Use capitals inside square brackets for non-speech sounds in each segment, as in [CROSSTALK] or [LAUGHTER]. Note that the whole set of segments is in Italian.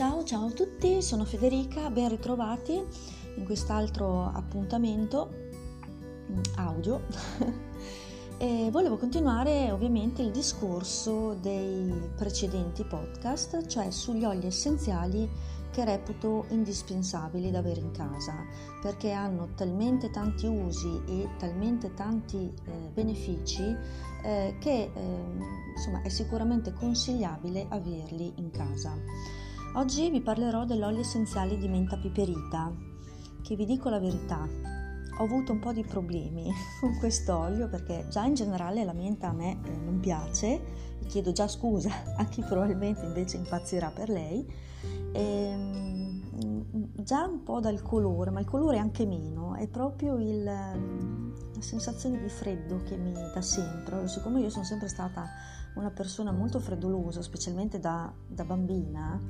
ciao, ciao a tutti, sono Federica, ben ritrovati in quest'altro appuntamento mm, audio [LAUGHS] e volevo continuare ovviamente il discorso dei precedenti podcast, cioè sugli oli essenziali che reputo indispensabili da avere in casa perché hanno talmente tanti usi e talmente tanti eh, benefici eh, che eh, insomma è sicuramente consigliabile averli in casa. Oggi vi parlerò dell'olio essenziale di menta piperita, che vi dico la verità, ho avuto un po' di problemi [LAUGHS] con quest'olio perché già in generale la menta a me eh, non piace, e chiedo già scusa [LAUGHS] a chi probabilmente invece impazzirà per lei, e, ehm, già un po' dal colore, ma il colore anche meno, è proprio il, sensazione di freddo che mi dà sempre, siccome io sono sempre stata una persona molto freddolosa, specialmente da, da bambina,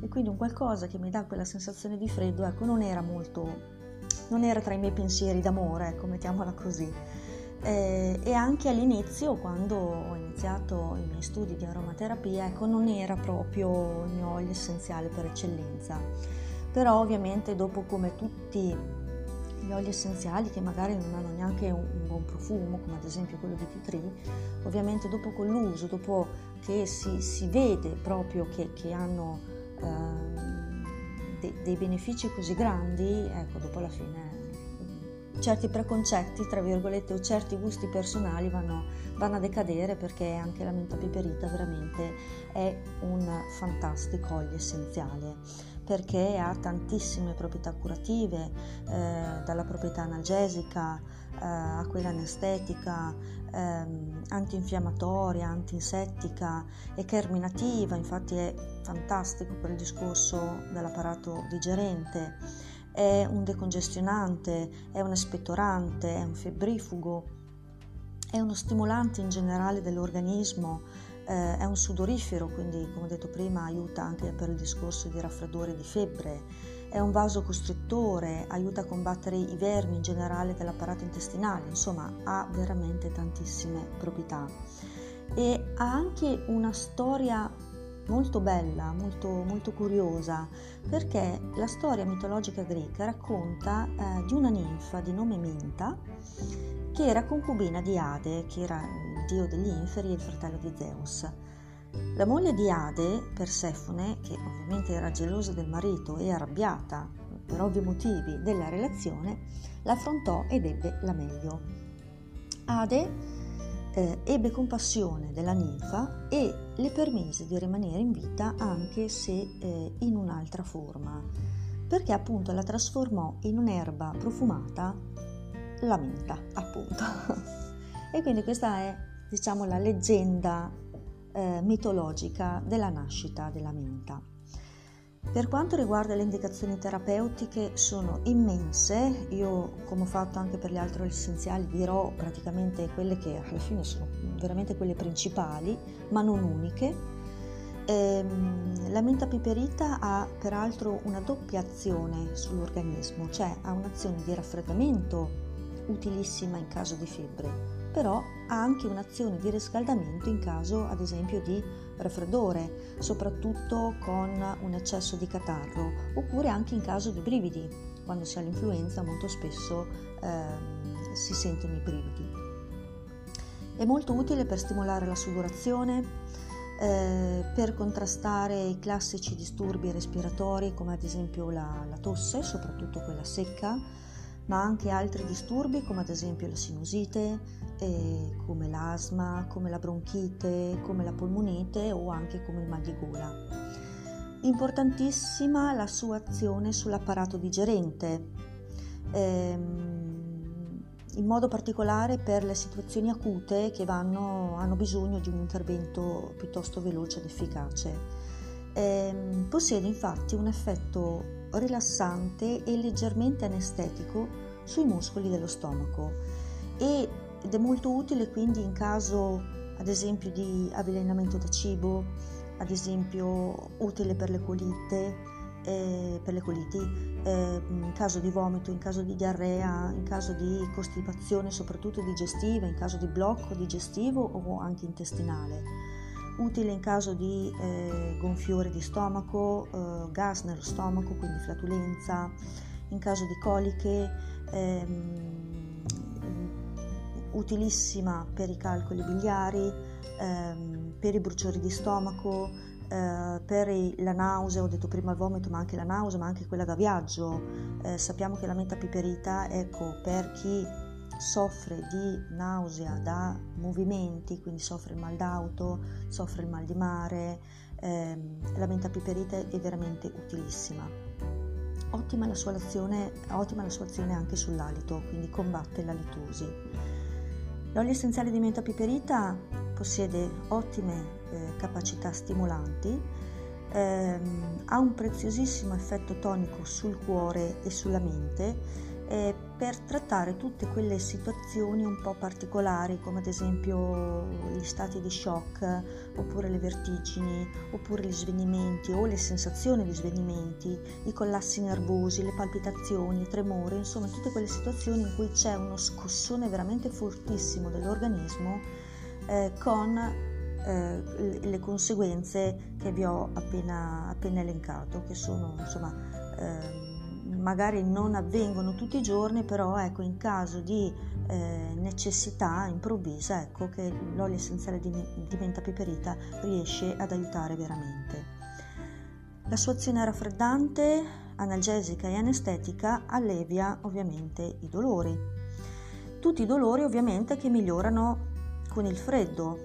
e quindi un qualcosa che mi dà quella sensazione di freddo, ecco, non era molto, non era tra i miei pensieri d'amore, ecco, mettiamola così. Eh, e anche all'inizio, quando ho iniziato i miei studi di aromaterapia, ecco, non era proprio il mio olio essenziale per eccellenza. Però ovviamente dopo come tutti gli oli essenziali che magari non hanno neanche un, un buon profumo, come ad esempio quello di tea tree, ovviamente dopo con l'uso, dopo che si, si vede proprio che, che hanno Ehm, de, dei benefici così grandi, ecco, dopo alla fine certi preconcetti, tra virgolette, o certi gusti personali vanno, vanno, a decadere perché anche la menta piperita veramente è un fantastico olio essenziale perché ha tantissime proprietà curative, eh, dalla proprietà analgesica eh, a quella anestetica, ehm, antinfiammatoria, antinsettica e carminativa, infatti è fantastico per il discorso dell'apparato digerente, è un decongestionante, è un espettorante, è un febbrifugo, è uno stimolante in generale dell'organismo, eh, è un sudorifero, quindi come detto prima aiuta anche per il discorso di raffreddore e di febbre, è un vasocostrittore, aiuta a combattere i vermi in generale dell'apparato intestinale, insomma ha veramente tantissime proprietà. E ha anche una storia molto bella, molto, molto curiosa, perché la storia mitologica greca racconta eh, di una ninfa di nome Minta che era concubina di Ade, che era il dio degli inferi e il fratello di Zeus. La moglie di Ade, Persefone, che ovviamente era gelosa del marito e arrabbiata per ovvi motivi della relazione, l'affrontò ed ebbe la meglio. Ade eh, ebbe compassione della ninfa e le permise di rimanere in vita anche se eh, in un'altra forma, perché appunto la trasformò in un'erba profumata, la menta, appunto. [LAUGHS] e quindi questa è, diciamo, la leggenda eh, mitologica della nascita della menta. Per quanto riguarda le indicazioni terapeutiche sono immense, io come ho fatto anche per gli altri essenziali dirò praticamente quelle che alla fine sono veramente quelle principali, ma non uniche. Ehm, la menta piperita ha peraltro una doppia azione sull'organismo, cioè ha un'azione di raffreddamento utilissima in caso di febbre, però ha anche un'azione di riscaldamento in caso ad esempio di raffreddore, soprattutto con un eccesso di catarro, oppure anche in caso di brividi, quando si ha l'influenza molto spesso eh, si sentono i brividi. È molto utile per stimolare la sudorazione, eh, per contrastare i classici disturbi respiratori come ad esempio la, la tosse, soprattutto quella secca, ma anche altri disturbi come ad esempio la sinusite, eh, come l'asma, come la bronchite, come la polmonite o anche come il mal di gola. Importantissima la sua azione sull'apparato digerente, ehm, in modo particolare per le situazioni acute che vanno, hanno bisogno di un intervento piuttosto veloce ed efficace. Eh, possiede infatti un effetto rilassante e leggermente anestetico sui muscoli dello stomaco. Ed è molto utile quindi in caso ad esempio di avvelenamento da cibo, ad esempio utile per le colite, eh, per le coliti, eh, in caso di vomito, in caso di diarrea, in caso di costipazione soprattutto digestiva, in caso di blocco digestivo o anche intestinale utile in caso di eh, gonfiore di stomaco, eh, gas nello stomaco, quindi flatulenza, in caso di coliche, ehm, utilissima per i calcoli biliari, ehm, per i bruciori di stomaco, eh, per la nausea, ho detto prima il vomito, ma anche la nausea, ma anche quella da viaggio. Eh, sappiamo che la menta piperita, ecco, per chi soffre di nausea da movimenti, quindi soffre il mal d'auto, soffre il mal di mare, ehm, la menta piperita è veramente utilissima. Ottima la, sua azione, ottima la sua azione anche sull'alito, quindi combatte la litosi. L'olio essenziale di menta piperita possiede ottime eh, capacità stimolanti, ehm, ha un preziosissimo effetto tonico sul cuore e sulla mente eh, per trattare tutte quelle situazioni un po' particolari come ad esempio gli stati di shock oppure le vertigini oppure gli svenimenti o le sensazioni di svenimenti, i collassi nervosi, le palpitazioni, i tremori, insomma tutte quelle situazioni in cui c'è uno scossone veramente fortissimo dell'organismo eh, con eh, le conseguenze che vi ho appena, appena elencato, che sono insomma eh, magari non avvengono tutti i giorni, però ecco, in caso di eh, necessità improvvisa, ecco che l'olio essenziale di, di menta piperita riesce ad aiutare veramente. La sua azione raffreddante, analgesica e anestetica allevia ovviamente i dolori. Tutti i dolori ovviamente che migliorano con il freddo,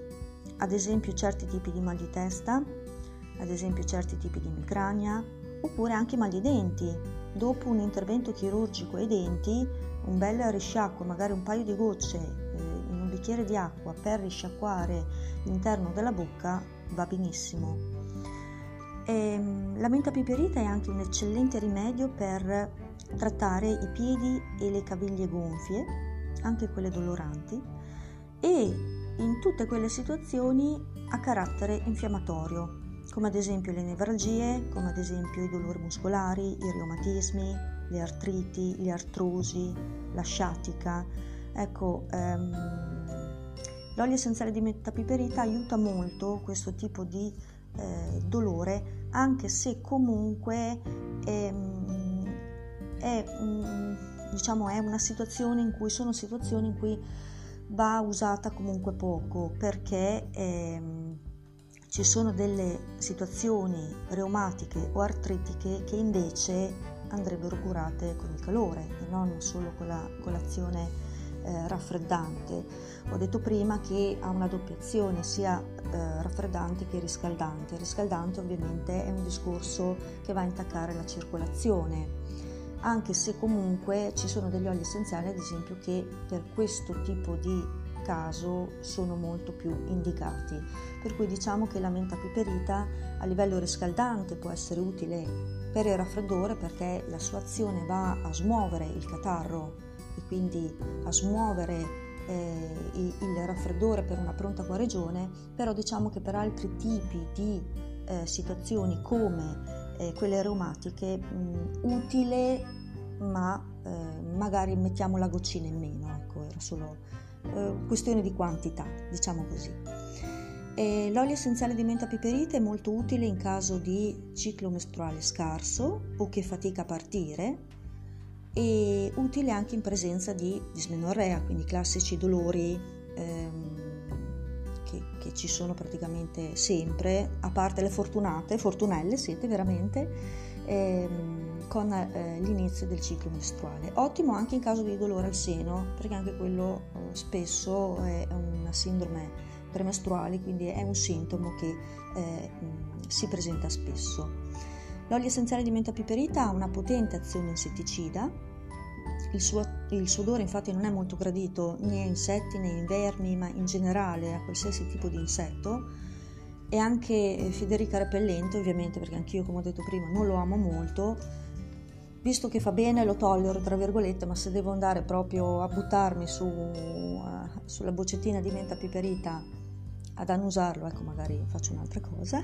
ad esempio certi tipi di mal di testa, ad esempio certi tipi di emicrania, oppure anche mal di denti, dopo un intervento chirurgico ai denti, un bel risciacquo, magari un paio di gocce eh, in un bicchiere di acqua per risciacquare l'interno della bocca va benissimo. E, ehm, la menta piperita è anche un eccellente rimedio per trattare i piedi e le caviglie gonfie, anche quelle doloranti, e in tutte quelle situazioni a carattere infiammatorio, come ad esempio le nevralgie, come ad esempio i dolori muscolari, i reumatismi, le artriti, le artrosi, la sciatica. Ecco, ehm, l'olio essenziale di metapiperita aiuta molto questo tipo di eh, dolore, anche se comunque ehm, è, diciamo, è una situazione in cui sono situazioni in cui va usata comunque poco perché ehm, ci sono delle situazioni reumatiche o artritiche che invece andrebbero curate con il calore e non solo con, la, con l'azione eh, raffreddante. Ho detto prima che ha una doppia azione, sia eh, raffreddante che riscaldante. Riscaldante ovviamente è un discorso che va a intaccare la circolazione, anche se comunque ci sono degli oli essenziali, ad esempio, che per questo tipo di caso sono molto più indicati. Per cui diciamo che la menta piperita a livello riscaldante può essere utile per il raffreddore perché la sua azione va a smuovere il catarro e quindi a smuovere eh, il raffreddore per una pronta guarigione, però diciamo che per altri tipi di eh, situazioni come eh, quelle reumatiche mh, utile ma eh, magari mettiamo la goccina in meno, ecco, era solo eh, questione di quantità, diciamo così. E l'olio essenziale di menta piperita è molto utile in caso di ciclo mestruale scarso o che fatica a partire e utile anche in presenza di dismenorrea, quindi classici dolori ehm, che, che, ci sono praticamente sempre, a parte le fortunate, fortunelle siete veramente, ehm, con eh, l'inizio del ciclo mestruale. Ottimo anche in caso di dolore al seno, perché anche quello eh, spesso è una sindrome premestruale, quindi è un sintomo che eh, si presenta spesso. L'olio essenziale di menta piperita ha una potente azione insetticida, il suo, il suo, odore infatti non è molto gradito né a insetti né a vermi, ma in generale a qualsiasi tipo di insetto. E anche Federica repellente, ovviamente, perché anch'io, come ho detto prima, non lo amo molto, visto che fa bene lo tollero tra virgolette ma se devo andare proprio a buttarmi su, uh, sulla boccettina di menta piperita ad annusarlo ecco magari faccio un'altra cosa.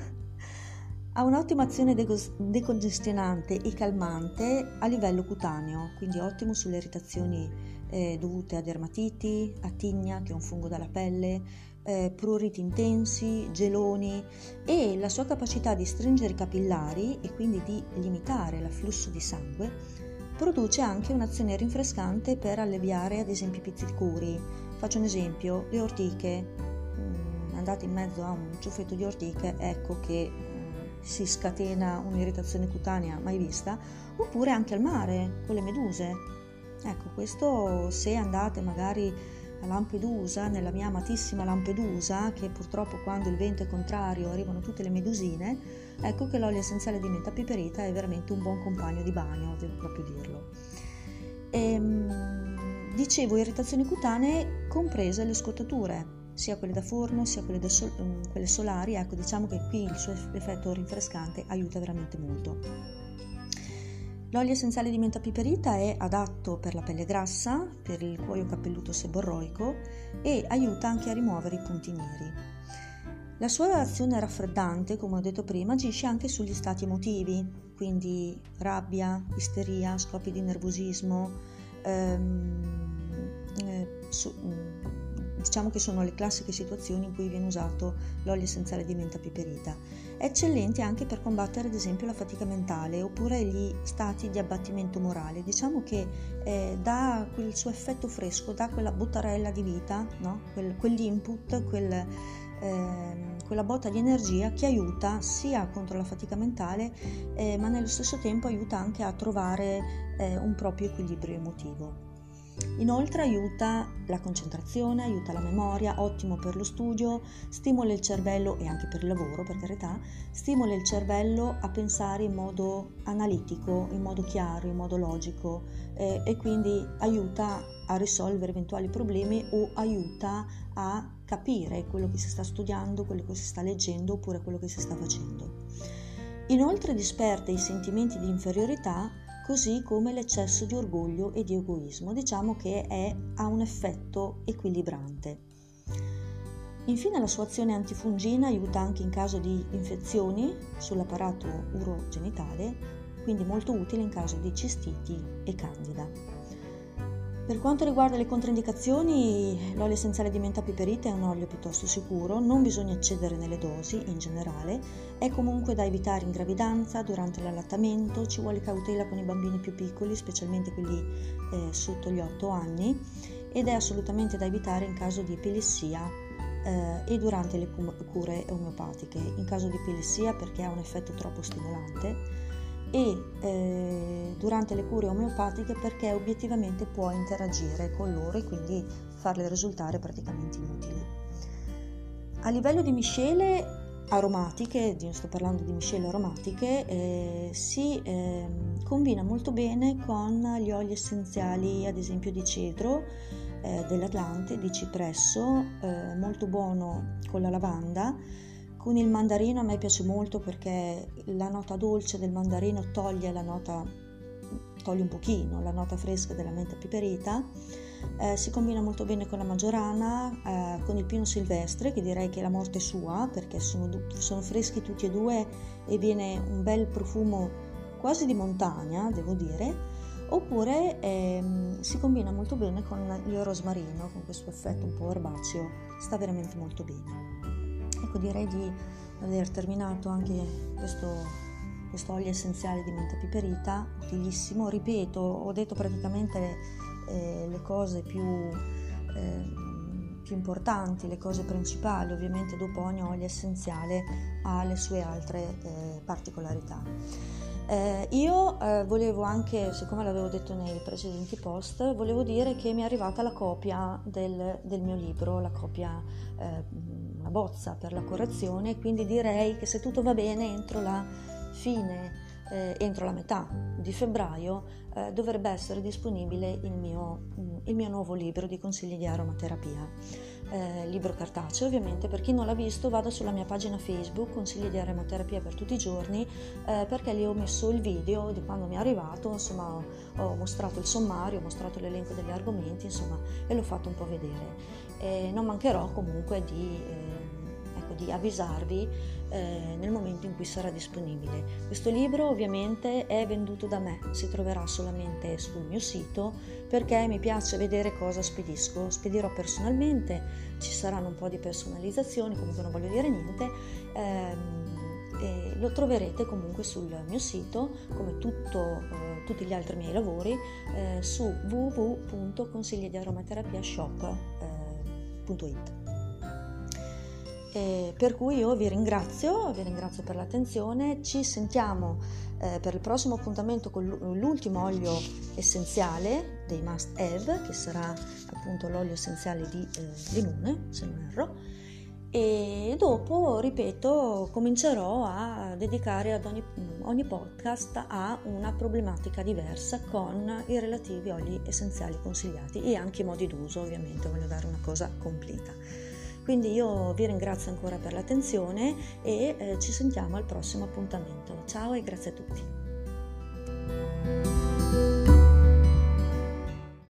Ha un'ottima azione decongestionante e calmante a livello cutaneo quindi ottimo sulle irritazioni eh, dovute a dermatiti a tigna che è un fungo dalla pelle eh, pruriti intensi, geloni e la sua capacità di stringere i capillari e quindi di limitare l'afflusso di sangue produce anche un'azione rinfrescante per alleviare ad esempio i pizzicuri. Faccio un esempio, le ortiche, mm, andate in mezzo a un ciuffetto di ortiche, ecco che mm, si scatena un'irritazione cutanea mai vista, oppure anche al mare con le meduse. Ecco, questo se andate magari a Lampedusa, nella mia amatissima Lampedusa, che purtroppo quando il vento è contrario arrivano tutte le medusine, ecco che l'olio essenziale di menta piperita è veramente un buon compagno di bagno, devo proprio dirlo. E, ehm, dicevo irritazioni cutanee comprese le scottature, sia quelle da forno sia quelle, sol- quelle solari, ecco diciamo che qui il suo effetto rinfrescante aiuta veramente molto. L'olio essenziale di menta piperita è adatto per la pelle grassa, per il cuoio capelluto seborroico e aiuta anche a rimuovere i punti neri. La sua azione raffreddante, come ho detto prima, agisce anche sugli stati emotivi, quindi rabbia, isteria, scoppi di nervosismo, ehm, eh, su, Diciamo che sono le classiche situazioni in cui viene usato l'olio essenziale di menta piperita. È eccellente anche per combattere ad esempio la fatica mentale oppure gli stati di abbattimento morale. Diciamo che eh, dà quel suo effetto fresco, dà quella bottarella di vita, no? quel, quell'input, quel, eh, quella botta di energia che aiuta sia contro la fatica mentale eh, ma nello stesso tempo aiuta anche a trovare eh, un proprio equilibrio emotivo. Inoltre aiuta la concentrazione, aiuta la memoria, ottimo per lo studio, stimola il cervello e anche per il lavoro, per carità, stimola il cervello a pensare in modo analitico, in modo chiaro, in modo logico eh, e quindi aiuta a risolvere eventuali problemi o aiuta a capire quello che si sta studiando, quello che si sta leggendo oppure quello che si sta facendo. Inoltre disperde i sentimenti di inferiorità così come l'eccesso di orgoglio e di egoismo. Diciamo che è, ha un effetto equilibrante. Infine la sua azione antifungina aiuta anche in caso di infezioni sull'apparato urogenitale, quindi molto utile in caso di cistiti e candida. Per quanto riguarda le controindicazioni, l'olio essenziale di menta piperita è un olio piuttosto sicuro, non bisogna eccedere nelle dosi in generale, è comunque da evitare in gravidanza, durante l'allattamento, ci vuole cautela con i bambini più piccoli, specialmente quelli eh, sotto gli 8 anni, ed è assolutamente da evitare in caso di epilessia eh, e durante le cure omeopatiche. In caso di epilessia perché ha un effetto troppo stimolante e eh, durante le cure omeopatiche perché obiettivamente può interagire con loro e quindi farle risultare praticamente inutili. A livello di miscele aromatiche, sto parlando di miscele aromatiche, eh, si eh, combina molto bene con gli oli essenziali, ad esempio di cedro, eh, dell'Atlante, di cipresso, eh, molto buono con la lavanda con il mandarino a me piace molto perché la nota dolce del mandarino toglie la nota toglie un pochino la nota fresca della menta piperita eh, si combina molto bene con la maggiorana eh, con il pino silvestre che direi che è la morte sua perché sono, sono freschi tutti e due e viene un bel profumo quasi di montagna devo dire oppure ehm, si combina molto bene con il rosmarino con questo effetto un po' erbaceo. Sta veramente molto bene ecco direi di aver terminato anche questo, questo olio essenziale di menta piperita, utilissimo, ripeto, ho detto praticamente le, eh, le cose più, eh, più importanti, le cose principali, ovviamente dopo ogni olio essenziale ha le sue altre eh, particolarità. Eh, io eh, volevo anche, siccome l'avevo detto nei precedenti post, volevo dire che mi è arrivata la copia del, del mio libro, la copia, eh, bozza per la correzione, quindi direi che se tutto va bene entro la fine, eh, entro la metà di febbraio eh, dovrebbe essere disponibile il mio, il mio nuovo libro di consigli di aromaterapia eh, libro cartaceo ovviamente, per chi non l'ha visto vada sulla mia pagina Facebook Consigli di aromaterapia per tutti i giorni eh, perché lì ho messo il video di quando mi è arrivato, insomma ho, mostrato il sommario, ho mostrato l'elenco degli argomenti insomma e l'ho fatto un po' vedere. Non mancherò comunque di, di avvisarvi eh, nel momento in cui sarà disponibile. Questo libro ovviamente è venduto da me, si troverà solamente sul mio sito perché mi piace vedere cosa spedisco. Spedirò personalmente, ci saranno un po' di personalizzazioni, comunque non voglio dire niente. Ehm, lo troverete comunque sul mio sito come tutto, eh, tutti gli altri miei lavori eh, su www.consigli-di-aromaterapia-shop.it eh, per cui io vi ringrazio, vi ringrazio per l'attenzione, ci sentiamo eh, per il prossimo appuntamento con l'ultimo olio essenziale dei must have, che sarà appunto l'olio essenziale di eh, limone, se non erro, e dopo, ripeto, comincerò a dedicare ad ogni, ogni podcast a una problematica diversa con i relativi oli essenziali consigliati e anche i modi d'uso, ovviamente voglio dare una cosa completa. Quindi io vi ringrazio ancora per l'attenzione e eh, ci sentiamo al prossimo appuntamento. Ciao e grazie a tutti.